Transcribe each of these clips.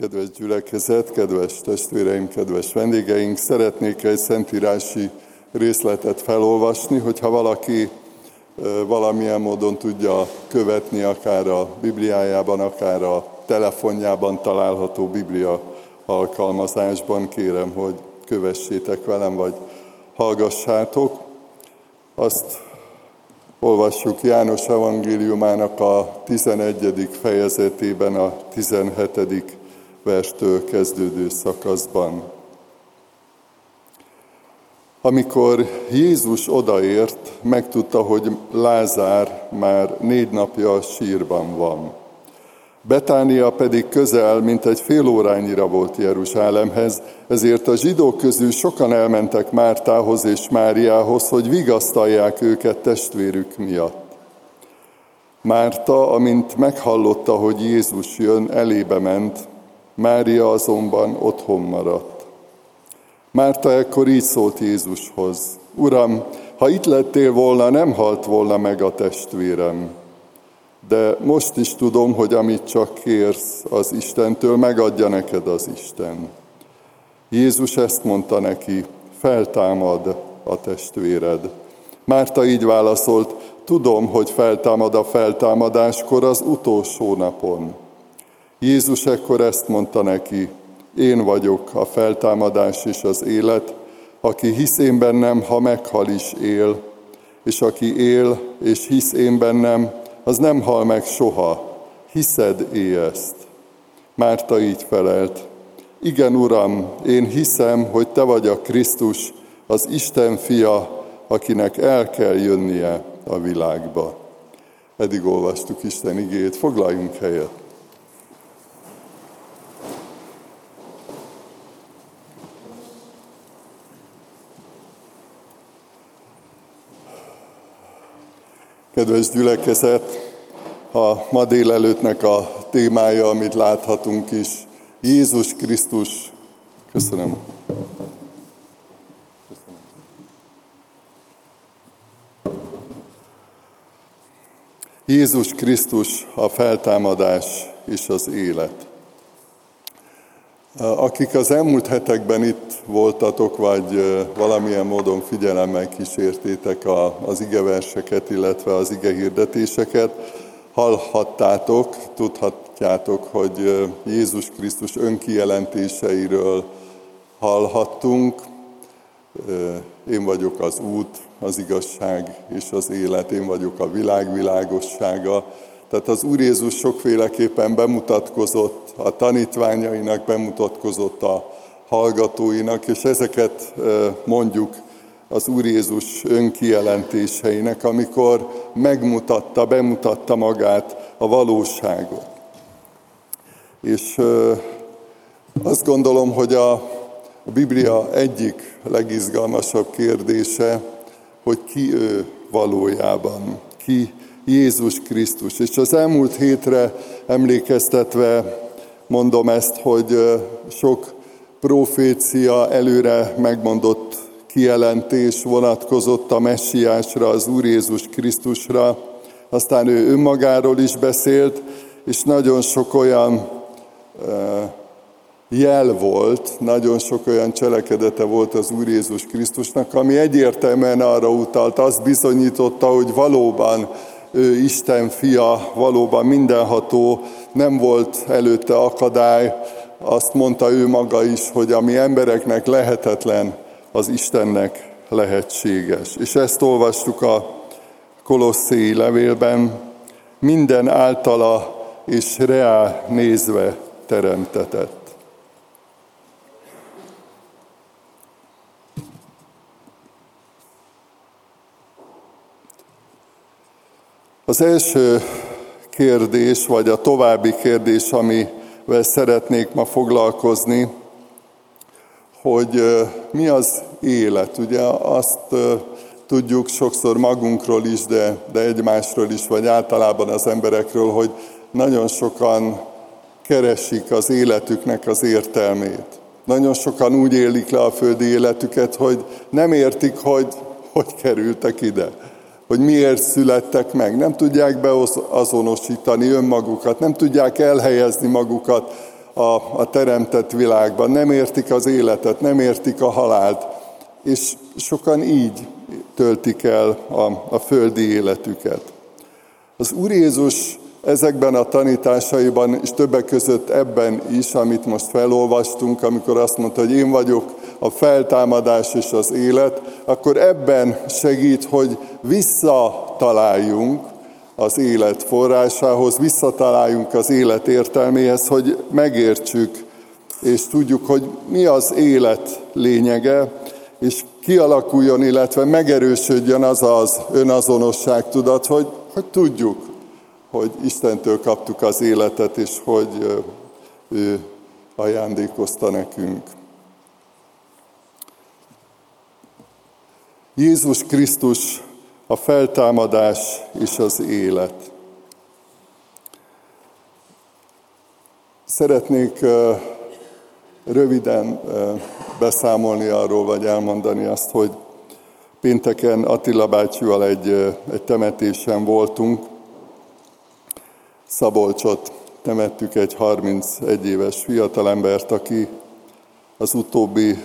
Kedves gyülekezet, kedves testvéreim, kedves vendégeink, szeretnék egy szentírási részletet felolvasni, hogyha valaki valamilyen módon tudja követni, akár a Bibliájában, akár a telefonjában található Biblia alkalmazásban, kérem, hogy kövessétek velem, vagy hallgassátok. Azt olvassuk János evangéliumának a 11. fejezetében, a 17 verstől kezdődő szakaszban. Amikor Jézus odaért, megtudta, hogy Lázár már négy napja sírban van. Betánia pedig közel, mint egy fél órányira volt Jeruzsálemhez, ezért a zsidók közül sokan elmentek Mártához és Máriához, hogy vigasztalják őket testvérük miatt. Márta, amint meghallotta, hogy Jézus jön, elébe ment, Mária azonban otthon maradt. Márta ekkor így szólt Jézushoz, Uram, ha itt lettél volna, nem halt volna meg a testvérem. De most is tudom, hogy amit csak kérsz az Istentől, megadja neked az Isten. Jézus ezt mondta neki, feltámad a testvéred. Márta így válaszolt, tudom, hogy feltámad a feltámadáskor az utolsó napon. Jézus ekkor ezt mondta neki, én vagyok a feltámadás és az élet, aki hisz én bennem, ha meghal is él, és aki él és hisz én bennem, az nem hal meg soha. Hiszed é ezt? Márta így felelt, igen, Uram, én hiszem, hogy Te vagy a Krisztus, az Isten fia, akinek el kell jönnie a világba. Eddig olvastuk Isten igét, foglaljunk helyet. Kedves gyülekezet, a ma délelőttnek a témája, amit láthatunk is, Jézus Krisztus. Köszönöm. Jézus Krisztus a feltámadás és az élet. Akik az elmúlt hetekben itt voltatok, vagy valamilyen módon figyelemmel kísértétek az igeverseket, illetve az ige hirdetéseket, hallhattátok, tudhatjátok, hogy Jézus Krisztus önkijelentéseiről hallhattunk. Én vagyok az út, az igazság és az élet, én vagyok a világ világossága. Tehát az Úr Jézus sokféleképpen bemutatkozott a tanítványainak, bemutatkozott a hallgatóinak, és ezeket mondjuk az Úr Jézus önkijelentéseinek, amikor megmutatta, bemutatta magát a valóságot. És azt gondolom, hogy a Biblia egyik legizgalmasabb kérdése, hogy ki ő valójában, ki Jézus Krisztus. És az elmúlt hétre emlékeztetve mondom ezt, hogy sok profécia előre megmondott kijelentés vonatkozott a messiásra, az Úr Jézus Krisztusra, aztán ő önmagáról is beszélt, és nagyon sok olyan jel volt, nagyon sok olyan cselekedete volt az Úr Jézus Krisztusnak, ami egyértelműen arra utalt, azt bizonyította, hogy valóban ő Isten fia, valóban mindenható, nem volt előtte akadály, azt mondta ő maga is, hogy ami embereknek lehetetlen, az Istennek lehetséges. És ezt olvastuk a Kolosszéi levélben, minden általa és reál nézve teremtetett. Az első kérdés, vagy a további kérdés, amivel szeretnék ma foglalkozni, hogy mi az élet. Ugye azt tudjuk sokszor magunkról is, de, de egymásról is, vagy általában az emberekről, hogy nagyon sokan keresik az életüknek az értelmét. Nagyon sokan úgy élik le a földi életüket, hogy nem értik, hogy hogy kerültek ide hogy miért születtek meg. Nem tudják beazonosítani önmagukat, nem tudják elhelyezni magukat a, a teremtett világban, nem értik az életet, nem értik a halált, és sokan így töltik el a, a földi életüket. Az Úr Jézus ezekben a tanításaiban, és többek között ebben is, amit most felolvastunk, amikor azt mondta, hogy én vagyok a feltámadás és az élet, akkor ebben segít, hogy visszataláljunk az élet forrásához, visszataláljunk az élet értelméhez, hogy megértsük és tudjuk, hogy mi az élet lényege, és kialakuljon, illetve megerősödjön az az önazonosság tudat, hogy, hogy tudjuk, hogy Istentől kaptuk az életet, és hogy ő ajándékozta nekünk. Jézus Krisztus a feltámadás és az élet. Szeretnék röviden beszámolni arról, vagy elmondani azt, hogy pénteken Attila bácsival egy, egy temetésen voltunk. Szabolcsot temettük egy 31 éves fiatalembert, aki az utóbbi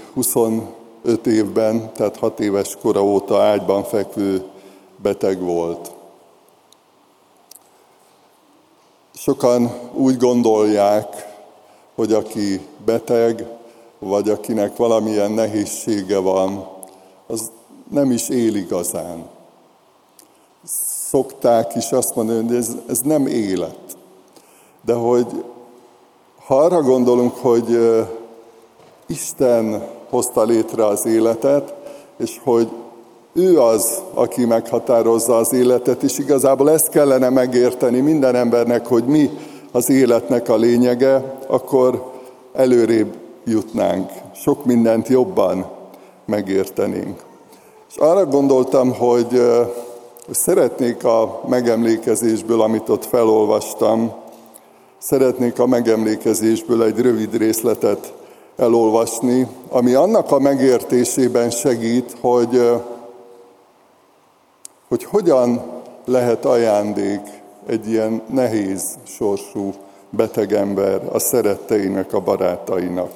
25 évben, tehát 6 éves kora óta ágyban fekvő beteg volt. Sokan úgy gondolják, hogy aki beteg, vagy akinek valamilyen nehézsége van, az nem is él igazán. Szokták is azt mondani, hogy ez, ez nem élet. De hogy ha arra gondolunk, hogy Isten hozta létre az életet, és hogy ő az, aki meghatározza az életet, és igazából ezt kellene megérteni minden embernek, hogy mi az életnek a lényege, akkor előrébb jutnánk, sok mindent jobban megértenénk. És arra gondoltam, hogy szeretnék a megemlékezésből, amit ott felolvastam, szeretnék a megemlékezésből egy rövid részletet elolvasni, ami annak a megértésében segít, hogy, hogy hogyan lehet ajándék egy ilyen nehéz sorsú beteg ember a szeretteinek, a barátainak.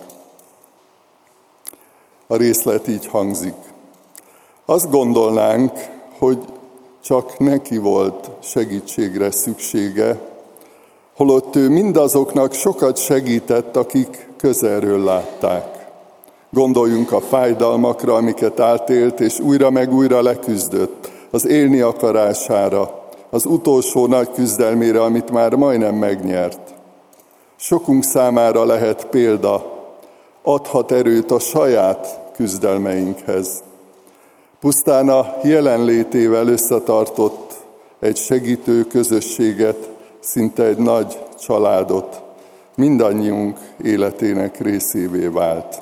A részlet így hangzik. Azt gondolnánk, hogy csak neki volt segítségre szüksége, holott ő mindazoknak sokat segített, akik közelről látták. Gondoljunk a fájdalmakra, amiket átélt, és újra meg újra leküzdött, az élni akarására, az utolsó nagy küzdelmére, amit már majdnem megnyert. Sokunk számára lehet példa, adhat erőt a saját küzdelmeinkhez. Pusztán a jelenlétével összetartott egy segítő közösséget, szinte egy nagy családot, mindannyiunk életének részévé vált.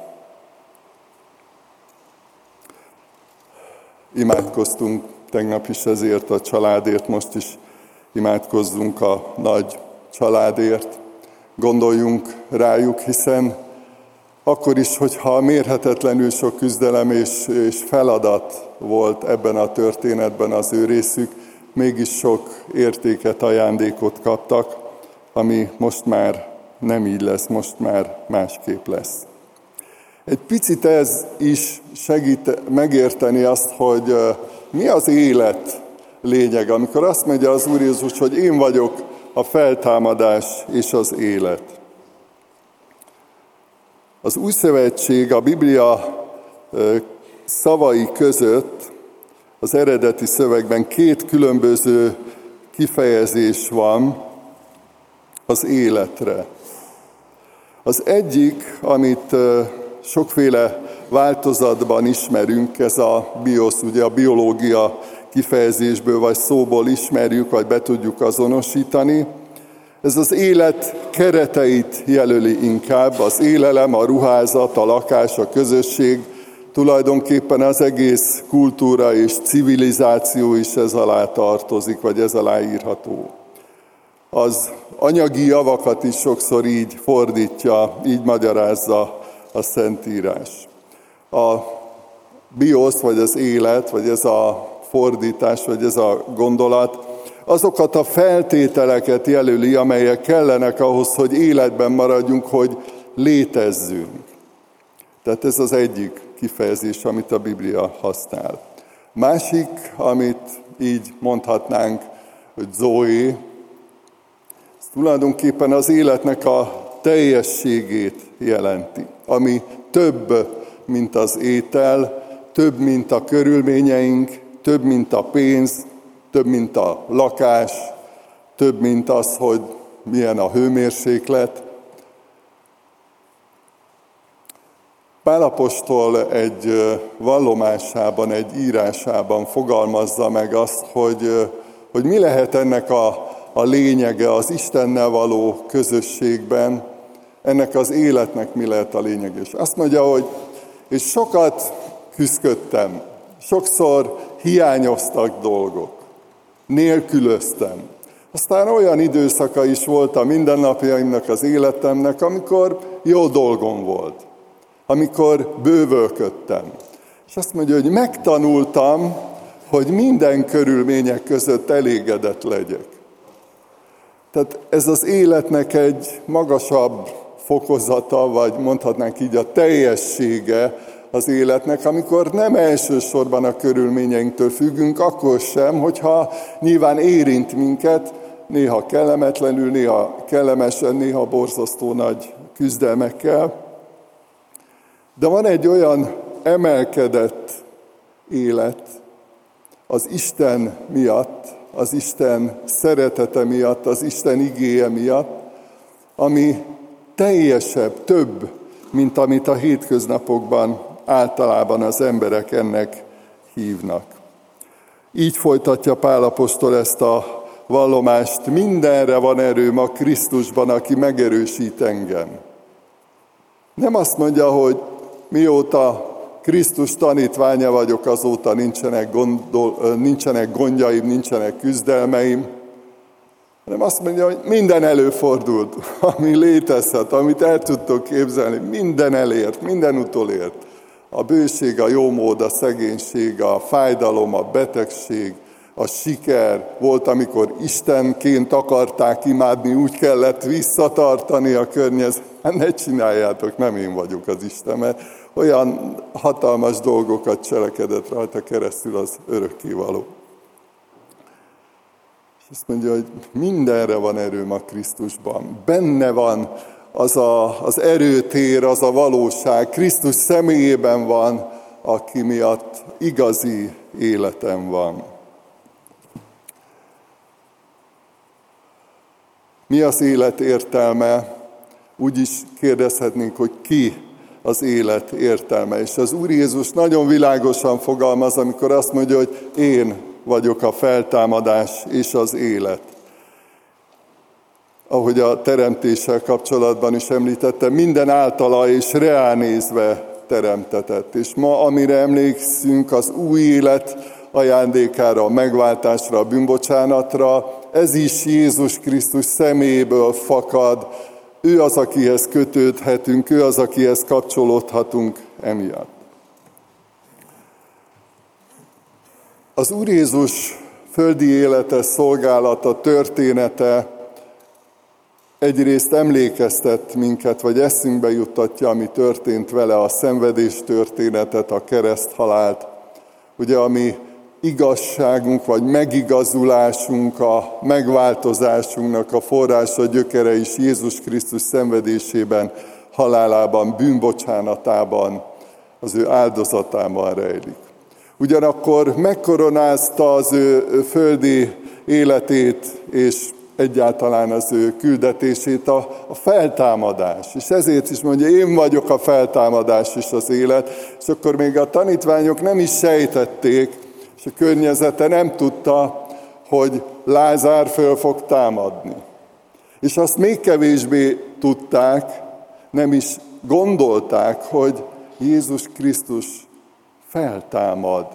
Imádkoztunk tegnap is ezért a családért, most is imádkozzunk a nagy családért. Gondoljunk rájuk, hiszen akkor is, hogyha mérhetetlenül sok küzdelem és, és feladat volt ebben a történetben az ő részük, mégis sok értéket, ajándékot kaptak, ami most már nem így lesz, most már másképp lesz. Egy picit ez is segít megérteni azt, hogy mi az élet lényeg, amikor azt mondja az Úr Jézus, hogy én vagyok a feltámadás és az élet. Az Új Szövetség a Biblia szavai között az eredeti szövegben két különböző kifejezés van az életre. Az egyik, amit sokféle változatban ismerünk, ez a biosz, ugye a biológia kifejezésből vagy szóból ismerjük, vagy be tudjuk azonosítani. Ez az élet kereteit jelöli inkább, az élelem, a ruházat, a lakás, a közösség, tulajdonképpen az egész kultúra és civilizáció is ez alá tartozik, vagy ez alá írható. Az anyagi javakat is sokszor így fordítja, így magyarázza a Szentírás. A biosz, vagy az élet, vagy ez a fordítás, vagy ez a gondolat, azokat a feltételeket jelöli, amelyek kellenek ahhoz, hogy életben maradjunk, hogy létezzünk. Tehát ez az egyik kifejezés, amit a Biblia használ. Másik, amit így mondhatnánk, hogy ez tulajdonképpen az életnek a teljességét jelenti, ami több, mint az étel, több, mint a körülményeink, több, mint a pénz, több, mint a lakás, több, mint az, hogy milyen a hőmérséklet. Pálapostól egy vallomásában, egy írásában fogalmazza meg azt, hogy, hogy mi lehet ennek a, a lényege az Istennel való közösségben, ennek az életnek mi lehet a lényeg. És azt mondja, hogy és sokat küzdöttem, sokszor hiányoztak dolgok, nélkülöztem. Aztán olyan időszaka is volt a mindennapjaimnak, az életemnek, amikor jó dolgom volt, amikor bővölködtem. És azt mondja, hogy megtanultam, hogy minden körülmények között elégedett legyek. Tehát ez az életnek egy magasabb fokozata, vagy mondhatnánk így a teljessége az életnek, amikor nem elsősorban a körülményeinktől függünk, akkor sem, hogyha nyilván érint minket, néha kellemetlenül, néha kellemesen, néha borzasztó nagy küzdelmekkel. De van egy olyan emelkedett élet az Isten miatt, az Isten szeretete miatt, az Isten igéje miatt, ami teljesebb, több, mint amit a hétköznapokban általában az emberek ennek hívnak. Így folytatja Pálapostól ezt a vallomást, mindenre van erőm a Krisztusban, aki megerősít engem. Nem azt mondja, hogy mióta Krisztus tanítványa vagyok, azóta nincsenek, gondol, nincsenek gondjaim, nincsenek küzdelmeim, hanem azt mondja, hogy minden előfordult, ami létezhet, amit el tudtok képzelni, minden elért, minden utolért. A bőség, a jómód, a szegénység, a fájdalom, a betegség, a siker. Volt, amikor Istenként akarták imádni, úgy kellett visszatartani a környezetet. Hát ne csináljátok, nem én vagyok az Isten, mert olyan hatalmas dolgokat cselekedett rajta keresztül az örökkévaló. És azt mondja, hogy mindenre van erőm a Krisztusban. Benne van az a, az erőtér, az a valóság. Krisztus személyében van, aki miatt igazi életem van. Mi az élet értelme? Úgy is kérdezhetnénk, hogy ki az élet értelme. És az Úr Jézus nagyon világosan fogalmaz, amikor azt mondja, hogy én vagyok a feltámadás és az élet. Ahogy a teremtéssel kapcsolatban is említettem, minden általa és reálnézve teremtetett. És ma, amire emlékszünk, az új élet ajándékára, a megváltásra, a bűnbocsánatra, ez is Jézus Krisztus szeméből fakad. Ő az, akihez kötődhetünk, ő az, akihez kapcsolódhatunk emiatt. Az Úr Jézus földi élete, szolgálata, története egyrészt emlékeztet minket, vagy eszünkbe juttatja, ami történt vele, a szenvedés történetet, a kereszt halált, ugye, ami igazságunk, vagy megigazulásunk, a megváltozásunknak a forrása, gyökere is Jézus Krisztus szenvedésében, halálában, bűnbocsánatában, az ő áldozatában rejlik. Ugyanakkor megkoronázta az ő földi életét és egyáltalán az ő küldetését a, a feltámadás. És ezért is mondja, én vagyok a feltámadás és az élet. És akkor még a tanítványok nem is sejtették, és a környezete nem tudta, hogy Lázár föl fog támadni. És azt még kevésbé tudták, nem is gondolták, hogy Jézus Krisztus feltámad.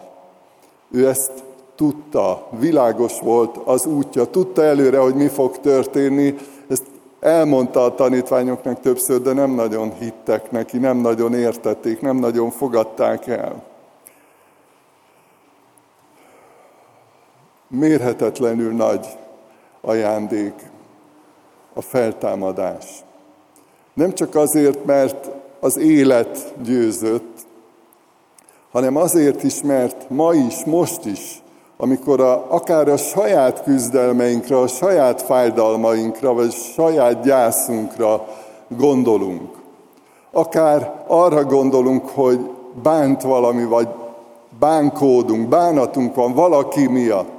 Ő ezt tudta, világos volt az útja, tudta előre, hogy mi fog történni, ezt elmondta a tanítványoknak többször, de nem nagyon hittek neki, nem nagyon értették, nem nagyon fogadták el. Mérhetetlenül nagy ajándék a feltámadás. Nem csak azért, mert az élet győzött, hanem azért is, mert ma is, most is, amikor a, akár a saját küzdelmeinkre, a saját fájdalmainkra, vagy a saját gyászunkra gondolunk. Akár arra gondolunk, hogy bánt valami, vagy bánkódunk, bánatunk van valaki miatt,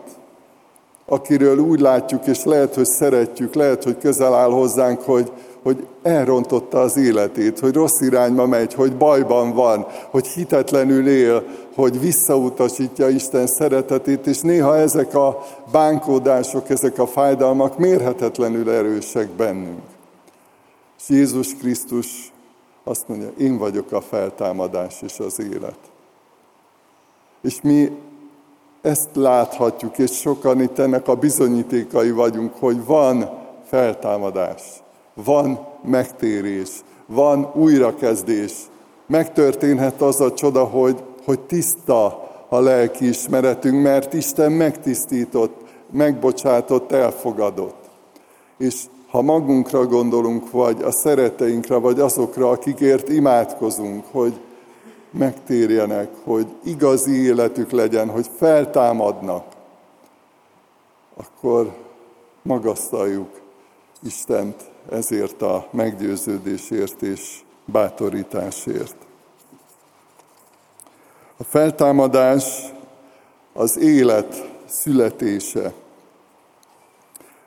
akiről úgy látjuk, és lehet, hogy szeretjük, lehet, hogy közel áll hozzánk, hogy, hogy elrontotta az életét, hogy rossz irányba megy, hogy bajban van, hogy hitetlenül él, hogy visszautasítja Isten szeretetét, és néha ezek a bánkódások, ezek a fájdalmak mérhetetlenül erősek bennünk. És Jézus Krisztus azt mondja, én vagyok a feltámadás és az élet. És mi ezt láthatjuk, és sokan itt ennek a bizonyítékai vagyunk, hogy van feltámadás, van megtérés, van újrakezdés. Megtörténhet az a csoda, hogy, hogy tiszta a lelki ismeretünk, mert Isten megtisztított, megbocsátott, elfogadott. És ha magunkra gondolunk, vagy a szereteinkre, vagy azokra, akikért imádkozunk, hogy megtérjenek, hogy igazi életük legyen, hogy feltámadnak, akkor magasztaljuk Istent ezért a meggyőződésért és bátorításért. A feltámadás az élet születése.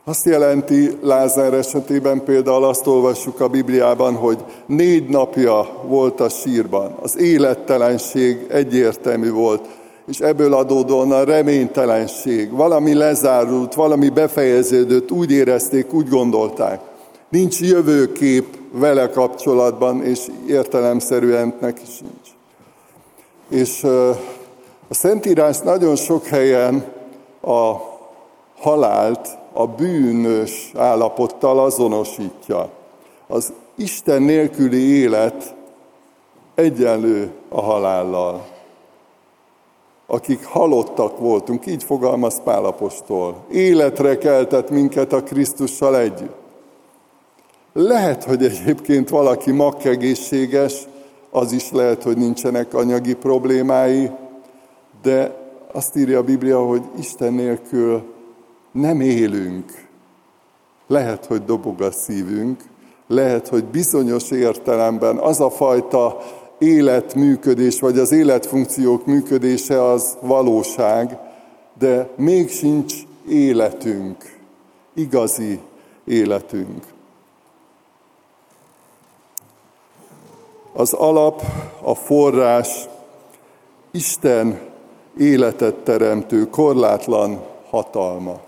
Azt jelenti Lázár esetében például azt olvassuk a Bibliában, hogy négy napja volt a sírban. Az élettelenség egyértelmű volt, és ebből adódóan a reménytelenség. Valami lezárult, valami befejeződött, úgy érezték, úgy gondolták. Nincs jövőkép vele kapcsolatban, és értelemszerűen neki sincs. És a Szentírás nagyon sok helyen a halált a bűnös állapottal azonosítja. Az Isten nélküli élet egyenlő a halállal. Akik halottak voltunk, így fogalmaz Pálapostól. Életre keltett minket a Krisztussal együtt. Lehet, hogy egyébként valaki makkegészséges, az is lehet, hogy nincsenek anyagi problémái, de azt írja a Biblia, hogy Isten nélkül nem élünk. Lehet, hogy dobog a szívünk, lehet, hogy bizonyos értelemben az a fajta életműködés, vagy az életfunkciók működése az valóság, de még sincs életünk, igazi életünk. Az alap, a forrás, Isten életet teremtő, korlátlan hatalma.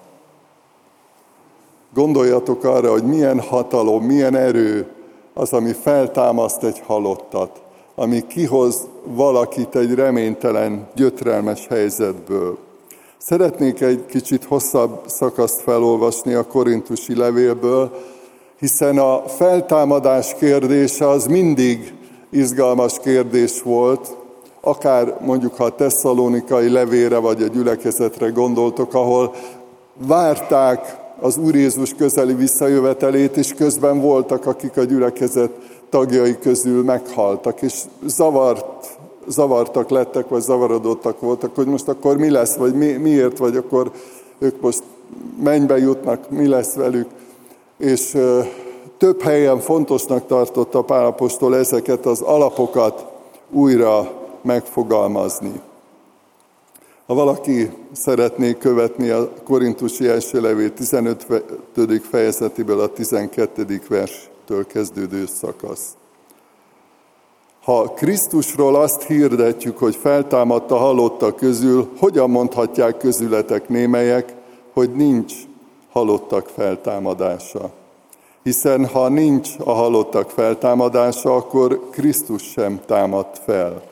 Gondoljatok arra, hogy milyen hatalom, milyen erő az, ami feltámaszt egy halottat, ami kihoz valakit egy reménytelen, gyötrelmes helyzetből. Szeretnék egy kicsit hosszabb szakaszt felolvasni a korintusi levélből, hiszen a feltámadás kérdése az mindig izgalmas kérdés volt, akár mondjuk ha a tesszalonikai levére vagy a gyülekezetre gondoltok, ahol várták az Úr Jézus közeli visszajövetelét, és közben voltak, akik a gyülekezet tagjai közül meghaltak, és zavart, zavartak lettek, vagy zavarodottak voltak, hogy most akkor mi lesz, vagy mi, miért, vagy akkor ők most mennybe jutnak, mi lesz velük. És több helyen fontosnak tartotta Pálapostól ezeket az alapokat újra megfogalmazni. Ha valaki szeretné követni a Korintusi első levél 15. fejezetéből a 12. verstől kezdődő szakasz. Ha Krisztusról azt hirdetjük, hogy feltámadt a halottak közül, hogyan mondhatják közületek némelyek, hogy nincs halottak feltámadása? Hiszen ha nincs a halottak feltámadása, akkor Krisztus sem támad fel.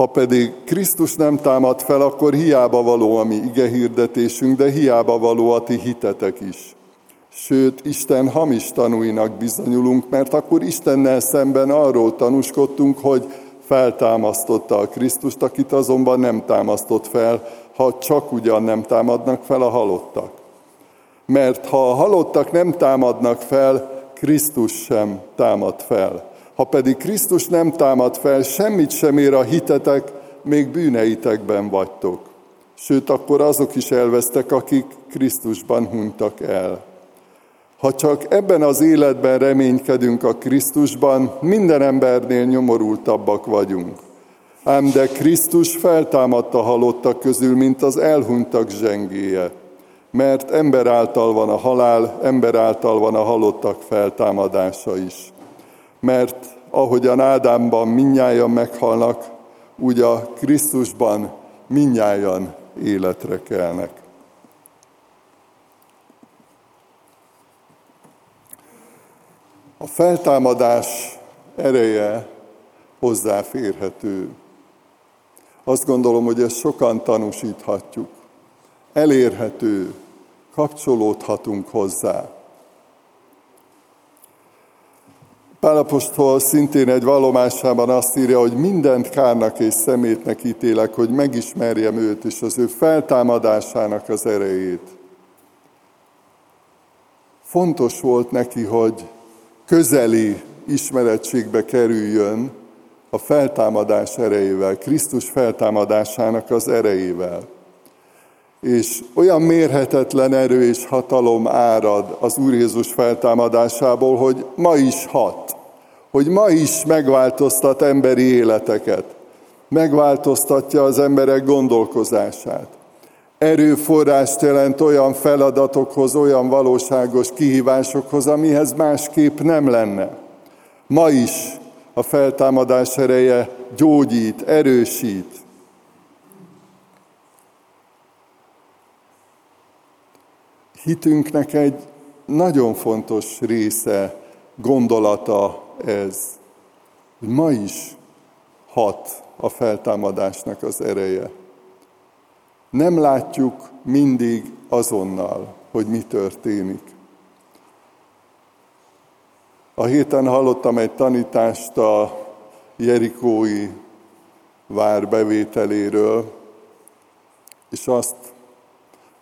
Ha pedig Krisztus nem támad fel, akkor hiába való a mi ige hirdetésünk, de hiába való a ti hitetek is. Sőt, Isten hamis tanúinak bizonyulunk, mert akkor Istennel szemben arról tanúskodtunk, hogy feltámasztotta a Krisztust, akit azonban nem támasztott fel, ha csak ugyan nem támadnak fel a halottak. Mert ha a halottak nem támadnak fel, Krisztus sem támad fel. Ha pedig Krisztus nem támad fel, semmit sem ér a hitetek, még bűneitekben vagytok. Sőt, akkor azok is elvesztek, akik Krisztusban hunytak el. Ha csak ebben az életben reménykedünk a Krisztusban, minden embernél nyomorultabbak vagyunk. Ám de Krisztus feltámadta halottak közül, mint az elhunytak zsengéje. Mert ember által van a halál, ember által van a halottak feltámadása is. Mert ahogyan Ádámban minnyáján meghalnak, úgy a Krisztusban minnyáján életre kelnek. A feltámadás ereje hozzáférhető. Azt gondolom, hogy ezt sokan tanúsíthatjuk. Elérhető, kapcsolódhatunk hozzá. Pálapostól szintén egy vallomásában azt írja, hogy mindent kárnak és szemétnek ítélek, hogy megismerjem őt és az ő feltámadásának az erejét. Fontos volt neki, hogy közeli ismerettségbe kerüljön a feltámadás erejével, Krisztus feltámadásának az erejével. És olyan mérhetetlen erő és hatalom árad az Úr Jézus feltámadásából, hogy ma is hat, hogy ma is megváltoztat emberi életeket, megváltoztatja az emberek gondolkozását. Erőforrást jelent olyan feladatokhoz, olyan valóságos kihívásokhoz, amihez másképp nem lenne. Ma is a feltámadás ereje gyógyít, erősít. Hitünknek egy nagyon fontos része, gondolata ez, hogy ma is hat a feltámadásnak az ereje. Nem látjuk mindig azonnal, hogy mi történik. A héten hallottam egy tanítást a Jerikói vár bevételéről, és azt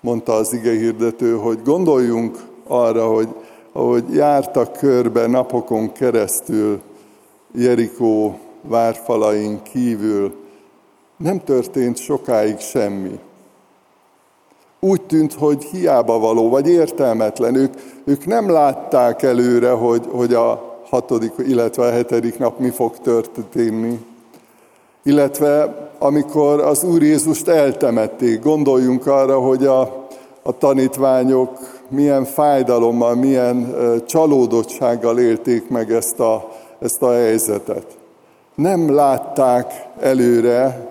mondta az ige hirdető, hogy gondoljunk arra, hogy ahogy jártak körbe napokon keresztül Jerikó várfalain kívül, nem történt sokáig semmi. Úgy tűnt, hogy hiába való, vagy értelmetlen. Ők, ők nem látták előre, hogy, hogy a hatodik, illetve a hetedik nap mi fog történni. Illetve amikor az Úr Jézust eltemették, gondoljunk arra, hogy a, a tanítványok milyen fájdalommal, milyen csalódottsággal élték meg ezt a, ezt a helyzetet. Nem látták előre,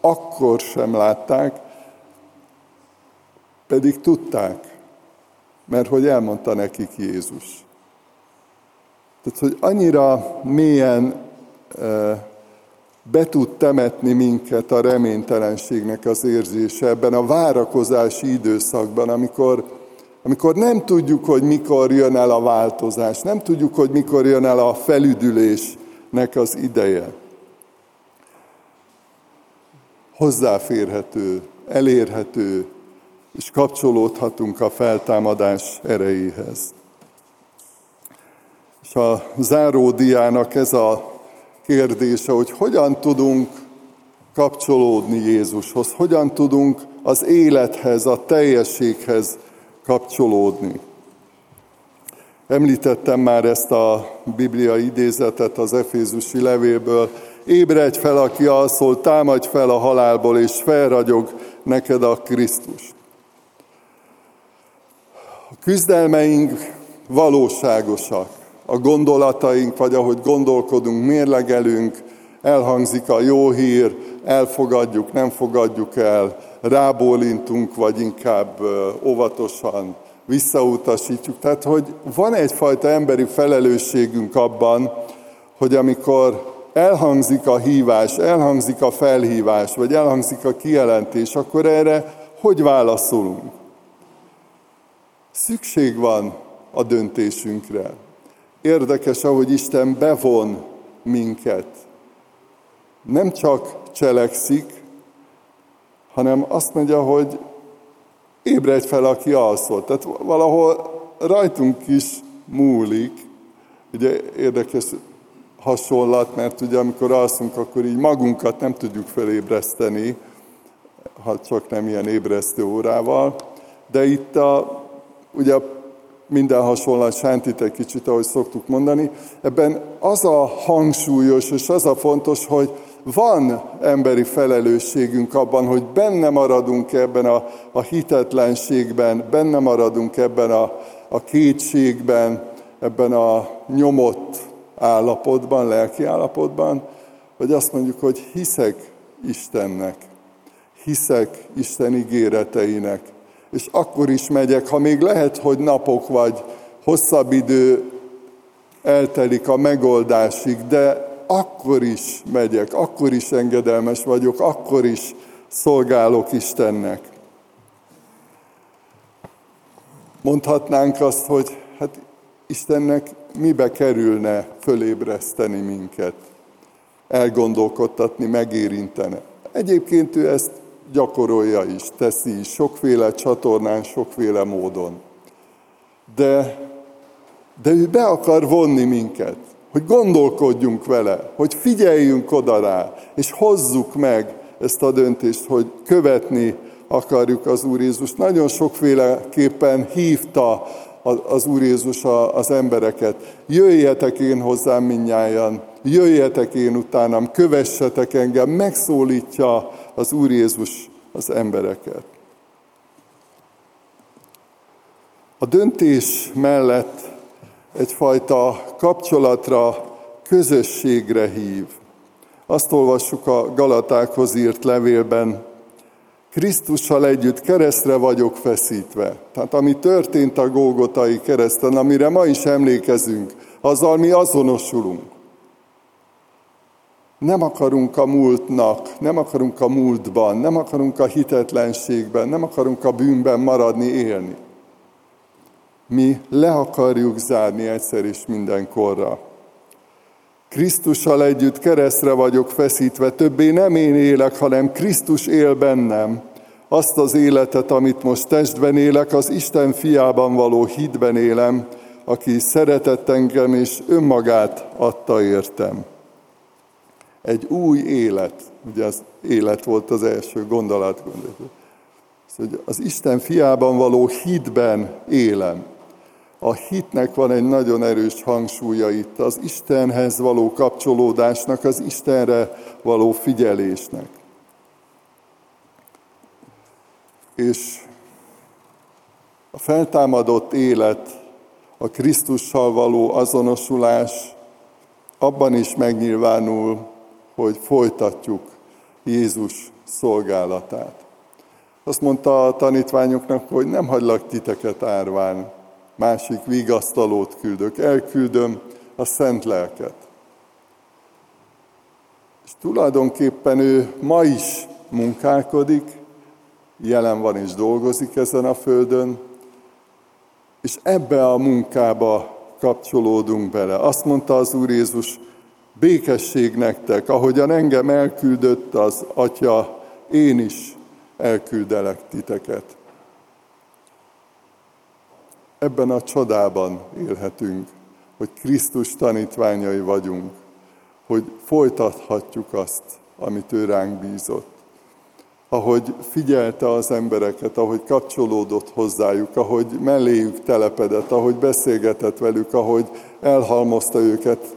akkor sem látták, pedig tudták, mert hogy elmondta nekik Jézus. Tehát, hogy annyira mélyen be tud temetni minket a reménytelenségnek az érzése ebben a várakozási időszakban, amikor, amikor nem tudjuk, hogy mikor jön el a változás, nem tudjuk, hogy mikor jön el a felüdülésnek az ideje. Hozzáférhető, elérhető, és kapcsolódhatunk a feltámadás erejéhez. És a záródiának ez a kérdése, hogy hogyan tudunk kapcsolódni Jézushoz, hogyan tudunk az élethez, a teljességhez kapcsolódni. Említettem már ezt a Biblia idézetet az Efézusi levélből. Ébredj fel, aki alszol, támadj fel a halálból, és felragyog neked a Krisztus. A küzdelmeink valóságosak. A gondolataink, vagy ahogy gondolkodunk, mérlegelünk, elhangzik a jó hír, elfogadjuk, nem fogadjuk el, rábólintunk, vagy inkább óvatosan visszautasítjuk. Tehát, hogy van egyfajta emberi felelősségünk abban, hogy amikor elhangzik a hívás, elhangzik a felhívás, vagy elhangzik a kijelentés, akkor erre hogy válaszolunk? Szükség van a döntésünkre. Érdekes, ahogy Isten bevon minket. Nem csak cselekszik, hanem azt mondja, hogy ébredj fel, aki alszott. Tehát valahol rajtunk is múlik. Ugye érdekes hasonlat, mert ugye amikor alszunk, akkor így magunkat nem tudjuk felébreszteni, ha csak nem ilyen ébresztő órával. De itt a, ugye minden hasonlat sántít egy kicsit, ahogy szoktuk mondani. Ebben az a hangsúlyos és az a fontos, hogy van emberi felelősségünk abban, hogy benne maradunk ebben a, a hitetlenségben, benne maradunk ebben a, a kétségben, ebben a nyomott állapotban, lelki állapotban, hogy azt mondjuk, hogy hiszek Istennek, hiszek Isten ígéreteinek, és akkor is megyek, ha még lehet, hogy napok vagy hosszabb idő eltelik a megoldásig, de akkor is megyek, akkor is engedelmes vagyok, akkor is szolgálok Istennek. Mondhatnánk azt, hogy hát Istennek mibe kerülne fölébreszteni minket, elgondolkodtatni, megérinteni. Egyébként ő ezt gyakorolja is, teszi is, sokféle csatornán, sokféle módon. De, de ő be akar vonni minket, hogy gondolkodjunk vele, hogy figyeljünk oda rá, és hozzuk meg ezt a döntést, hogy követni akarjuk az Úr Jézus. Nagyon sokféleképpen hívta az Úr Jézus az embereket. Jöjjetek én hozzám minnyáján, jöjjetek én utánam, kövessetek engem, megszólítja az Úr Jézus az embereket. A döntés mellett egyfajta kapcsolatra, közösségre hív. Azt olvassuk a Galatákhoz írt levélben, Krisztussal együtt keresztre vagyok feszítve. Tehát ami történt a Gógotai kereszten, amire ma is emlékezünk, azzal mi azonosulunk. Nem akarunk a múltnak, nem akarunk a múltban, nem akarunk a hitetlenségben, nem akarunk a bűnben maradni, élni. Mi le akarjuk zárni egyszer és mindenkorra. Krisztussal együtt keresztre vagyok feszítve, többé nem én élek, hanem Krisztus él bennem. Azt az életet, amit most testben élek, az Isten fiában való hitben élem, aki szeretett engem és önmagát adta értem. Egy új élet, ugye az élet volt az első gondolat, hogy az Isten fiában való hitben élem. A hitnek van egy nagyon erős hangsúlya itt, az Istenhez való kapcsolódásnak, az Istenre való figyelésnek. És a feltámadott élet, a Krisztussal való azonosulás abban is megnyilvánul, hogy folytatjuk Jézus szolgálatát. Azt mondta a tanítványoknak, hogy nem hagylak titeket árván, másik vigasztalót küldök, elküldöm a szent lelket. És tulajdonképpen ő ma is munkálkodik, jelen van és dolgozik ezen a földön, és ebbe a munkába kapcsolódunk bele. Azt mondta az Úr Jézus, békesség nektek, ahogyan engem elküldött az Atya, én is elküldelek titeket. Ebben a csodában élhetünk, hogy Krisztus tanítványai vagyunk, hogy folytathatjuk azt, amit ő ránk bízott. Ahogy figyelte az embereket, ahogy kapcsolódott hozzájuk, ahogy melléjük telepedett, ahogy beszélgetett velük, ahogy elhalmozta őket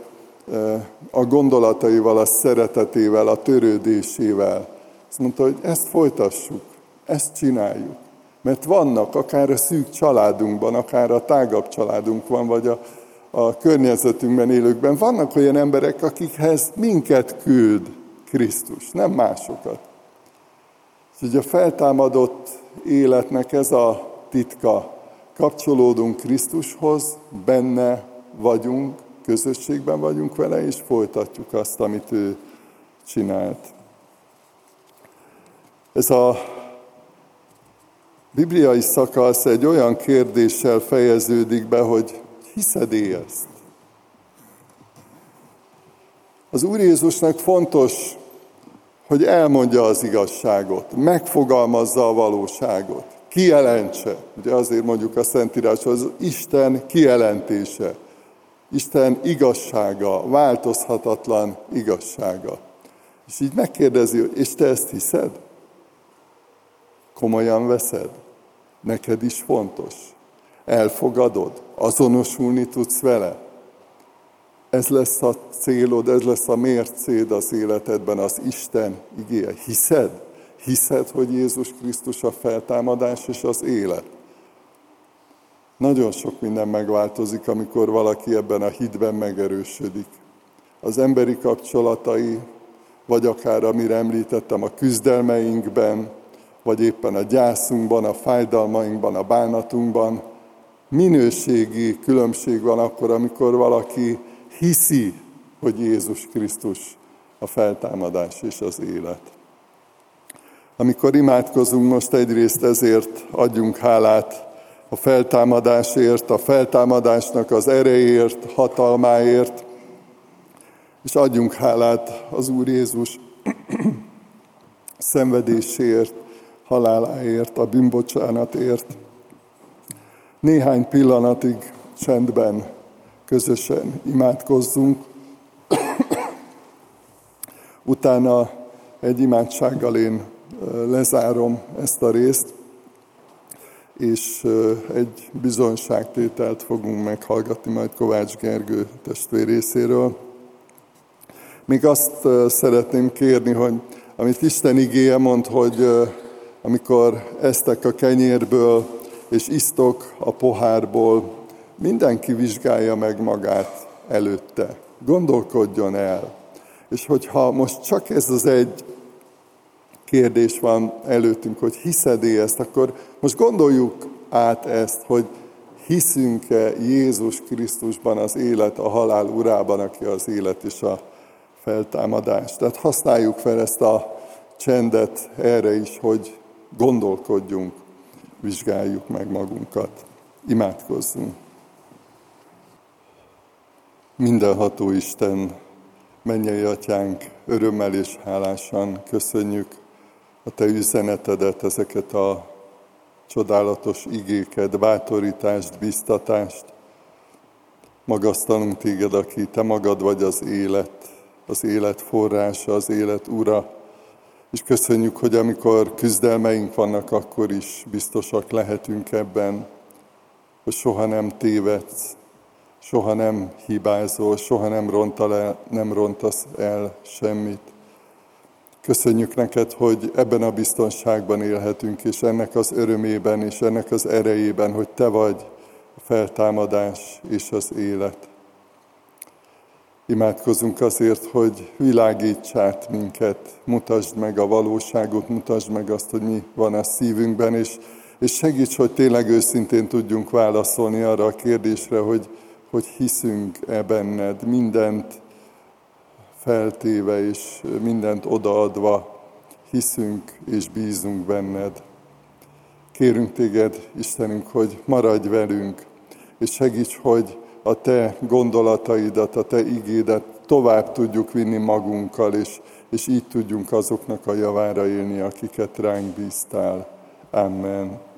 a gondolataival, a szeretetével, a törődésével. Azt mondta, hogy ezt folytassuk, ezt csináljuk. Mert vannak, akár a szűk családunkban, akár a tágabb családunkban, vagy a, a környezetünkben élőkben, vannak olyan emberek, akikhez minket küld Krisztus, nem másokat. Úgyhogy a feltámadott életnek ez a titka. Kapcsolódunk Krisztushoz, benne vagyunk, közösségben vagyunk vele, és folytatjuk azt, amit ő csinált. Ez a bibliai szakasz egy olyan kérdéssel fejeződik be, hogy hiszed ezt? Az Úr Jézusnak fontos, hogy elmondja az igazságot, megfogalmazza a valóságot, kijelentse. Ugye azért mondjuk a Szentírás, az Isten kijelentése, Isten igazsága, változhatatlan igazsága. És így megkérdezi, és te ezt hiszed? Komolyan veszed? Neked is fontos? Elfogadod? Azonosulni tudsz vele? Ez lesz a célod, ez lesz a mércéd az életedben, az Isten igéje. Hiszed? Hiszed, hogy Jézus Krisztus a feltámadás és az élet? Nagyon sok minden megváltozik, amikor valaki ebben a hitben megerősödik. Az emberi kapcsolatai, vagy akár, amire említettem, a küzdelmeinkben, vagy éppen a gyászunkban, a fájdalmainkban, a bánatunkban, minőségi különbség van akkor, amikor valaki hiszi, hogy Jézus Krisztus a feltámadás és az élet. Amikor imádkozunk most egyrészt ezért adjunk hálát a feltámadásért, a feltámadásnak az erejéért, hatalmáért, és adjunk hálát az Úr Jézus szenvedéséért, haláláért, a bűnbocsánatért. Néhány pillanatig csendben, közösen imádkozzunk. Utána egy imádsággal én lezárom ezt a részt, és egy bizonyságtételt fogunk meghallgatni majd Kovács Gergő testvérészéről. Még azt szeretném kérni, hogy amit Isten igéje mond, hogy amikor eztek a kenyérből, és isztok a pohárból, mindenki vizsgálja meg magát előtte. Gondolkodjon el. És hogyha most csak ez az egy kérdés van előttünk, hogy hiszed ezt, akkor most gondoljuk át ezt, hogy hiszünk-e Jézus Krisztusban az élet, a halál urában, aki az élet és a feltámadás. Tehát használjuk fel ezt a csendet erre is, hogy gondolkodjunk, vizsgáljuk meg magunkat, imádkozzunk. Mindenható Isten, mennyei atyánk, örömmel és hálásan köszönjük a Te üzenetedet, ezeket a csodálatos igéket, bátorítást, biztatást. Magasztalunk Téged, aki Te magad vagy az élet, az élet forrása, az élet ura. És köszönjük, hogy amikor küzdelmeink vannak, akkor is biztosak lehetünk ebben, hogy soha nem tévedsz, soha nem hibázol, soha nem, rontal el, nem rontasz el semmit. Köszönjük neked, hogy ebben a biztonságban élhetünk, és ennek az örömében, és ennek az erejében, hogy te vagy a feltámadás és az élet. Imádkozunk azért, hogy világíts át minket, mutasd meg a valóságot, mutasd meg azt, hogy mi van a szívünkben, és, és segíts, hogy tényleg őszintén tudjunk válaszolni arra a kérdésre, hogy, hogy hiszünk-e benned, mindent feltéve és mindent odaadva hiszünk és bízunk benned. Kérünk téged, Istenünk, hogy maradj velünk, és segíts, hogy a te gondolataidat, a te igédet tovább tudjuk vinni magunkkal, és, és így tudjunk azoknak a javára élni, akiket ránk bíztál. Amen.